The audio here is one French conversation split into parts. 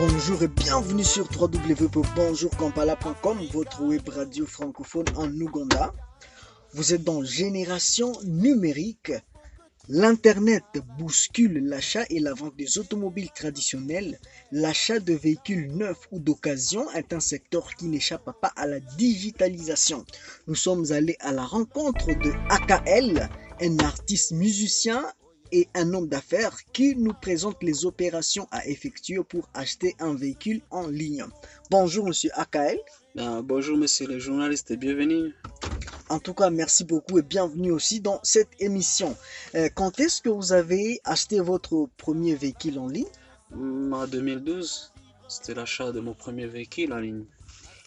Bonjour et bienvenue sur www.bonjourkampala.com, votre web radio francophone en Ouganda. Vous êtes dans Génération numérique. L'Internet bouscule l'achat et la vente des automobiles traditionnelles. L'achat de véhicules neufs ou d'occasion est un secteur qui n'échappe pas à la digitalisation. Nous sommes allés à la rencontre de AKL, un artiste musicien et un homme d'affaires qui nous présente les opérations à effectuer pour acheter un véhicule en ligne. Bonjour Monsieur AKL. Ben, bonjour Monsieur le journaliste et bienvenue. En tout cas, merci beaucoup et bienvenue aussi dans cette émission. Euh, quand est-ce que vous avez acheté votre premier véhicule en ligne? Hmm, En 2012, c'était l'achat de mon premier véhicule en ligne.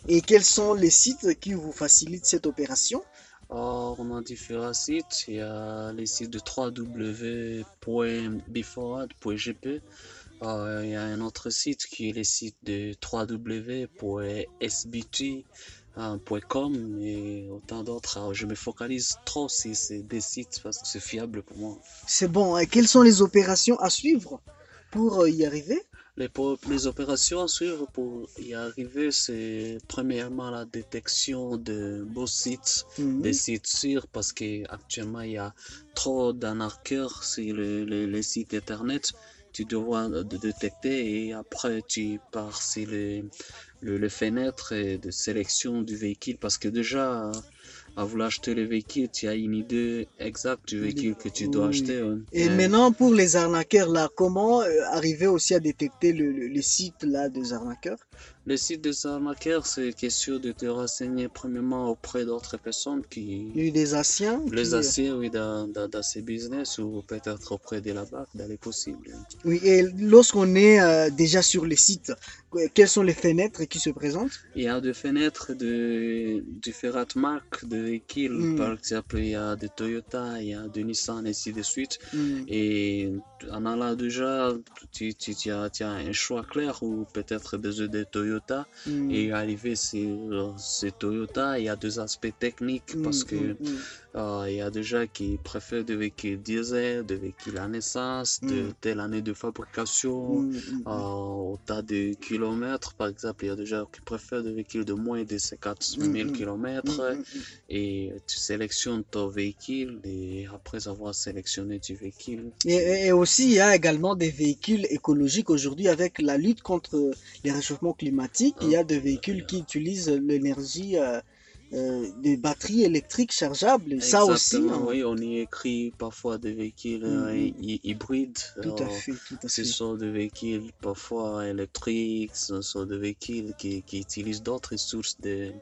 Et quels sont les sites qui vous facilitent cette opération? Or, on a différents sites. Il y a les sites de www.beforad.gp. Euh, il y a un autre site qui est le site de www.sbt.com et autant d'autres. Je me focalise trop sur ces deux sites parce que c'est fiable pour moi. C'est bon. Et quelles sont les opérations à suivre pour euh, y arriver? Les, les opérations à suivre pour y arriver, c'est premièrement la détection de beaux sites, Mhm. des sites sûrs, parce qu'actuellement il y a trop d'arnaqueurs sur le- le- les sites internet. Tu dois détecter et après tu pars sur les le, les fenêtres de sélection du véhicule parce que déjà à vouloir acheter le véhicule, tu as une idée exacte du véhicule que tu dois Oui. acheter. hein. Et Euh, maintenant, pour les arnaqueurs, là, comment euh, arriver aussi à détecter le, le- les sites là des arnaqueurs? Le site des arnaqueurs, c'est question de te renseigner premièrement auprès d'autres personnes qui Il y a eu des anciens les qui- assurent oui, dans, dans, dans ces business ou peut-être auprès de la banque, dans les possibles. Oui, et lorsqu'on est euh, déjà sur les sites, que- quelles sont les fenêtres qui se présentent? Il y a des fenêtres de différentes marques de véhicules. Mm. Par exemple, il y a des Toyota, il y a des Nissan, et ainsi de suite. Hmm. Et en allant déjà, tu, tu, tu as, tu as un choix clair ou peut-être besoin de Toyota. Hmm. Et arrivé sur ces Toyota, il y a deux aspects techniques parce Hmm, que hmm. Euh, il y a des gens qui préfèrent des véhicules diesel, des véhicules à naissance, de Mm. telle année de fabrication, euh, au tas de kilomètres. Par exemple, il y a des gens qui préfèrent des véhicules de moins de 50 000 Mm, mm. kilomètres. Et tu sélectionnes ton véhicule et après avoir sélectionné ton véhicule, et- et aussi, il y a également des véhicules écologiques aujourd'hui avec la lutte contre les réchauffements climatiques. Il y a des véhicules qui utilisent l'énergie euh, euh, des batteries électriques chargeables. Ça aussi, hein. oui, on y écrit parfois des véhicules Mm, euh, mm. hy- hybrides. tout à fait, tout à Ce sont des véhicules parfois électriques, ce sont des véhicules qui, qui utilisent d'autres sources de,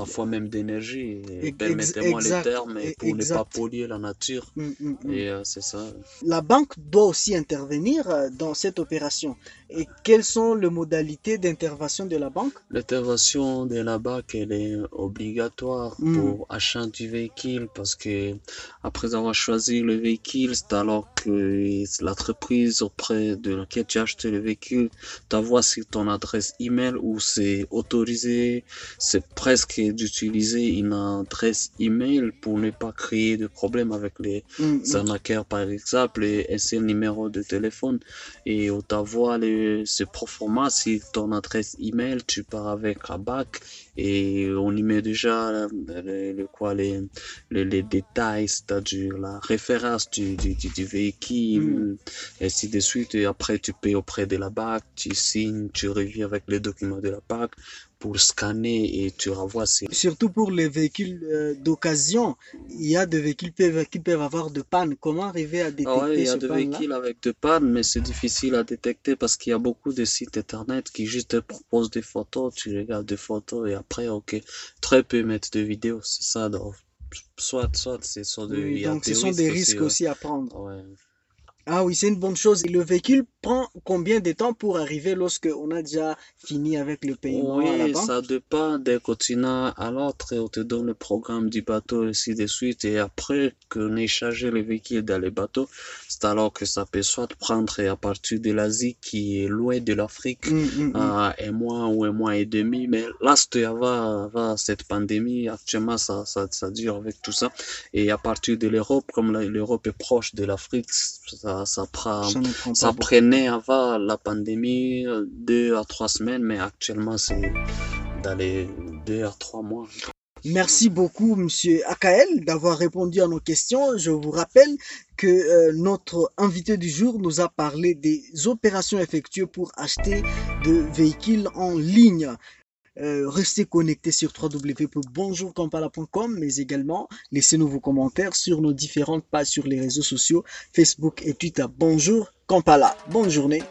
parfois même d'énergie. Et Permettez-moi le exact, terme, mais e- pour ne pas polluer la nature. Hmm, hmm, hmm. Et euh, c'est ça. La banque doit aussi intervenir euh, dans cette opération. Et quelles sont les modalités d'intervention de la banque? L'intervention de la BAC, elle est obligatoire Mm. pour achat du véhicule parce que après avoir choisi le véhicule, c'est alors que l'entreprise auprès de laquelle tu as acheté le véhicule t'envoie sur ton adresse email où c'est autorisé, c'est presque d'utiliser une adresse email pour ne pas créer de problème avec les arnaqueurs par exemple et un numéro de téléphone. Et t'envoie le, ce proforma sur ton adresse email, tu pars avec la BAC et on y met déjà euh, le, le- quoi, les, les, les détails, c'est-à-dire la référence du, du, du, véhicule, et ainsi de suite. Et après, tu payes auprès de la BAC, tu signes, tu reviens avec les documents de la BAC pour scanner et tu renvoies ces Surtout pour les véhicules euh, d'occasion, il y a des véhicules qui peuvent avoir de panne. Comment arriver à Ah détecter ouais, il y a des véhicules avec de panne, mais c'est difficile à détecter parce qu'il y a beaucoup de sites internet qui juste te proposent des photos, tu regardes des photos et après, ok, très peu mettent de vidéos, c'est ça. Donc, soit, soit, c'est soit de, Oui, donc ce sont des risques ouais. aussi à prendre. Ouais. Ah oui, c'est une bonne chose. Et le véhicule prend combien de temps pour arriver lorsque on a déjà fini avec le paiement à la Oui, banque? ça dépend d'un continent à l'autre on te donne le programme du bateau ainsi de suite et après qu'on ait chargé le véhicule dans le bateau, c'est alors que ça peut soit prendre à partir de l'Asie qui est loin de l'Afrique hum, hum. à un mois ou un mois et demi, mais là, c'était avant, avant cette pandémie, actuellement, ça, ça, ça dure avec tout ça. Et à partir de l'Europe, comme l'Europe est proche de l'Afrique, ça, ça, prend, prend prenait avant la pandémie euh, deux à trois semaines, mais actuellement c'est dans les deux à trois mois. Merci beaucoup, Monsieur Akael, d'avoir répondu à nos questions. Je vous rappelle que euh, notre invité du jour nous a parlé des opérations effectuées pour acheter de véhicules en ligne. Euh, restez connectés sur www.bonjourkampala.com, mais également laissez-nous vos commentaires sur nos différentes pages sur les réseaux sociaux Facebook et Twitter. Bonjour Kampala, bonne journée.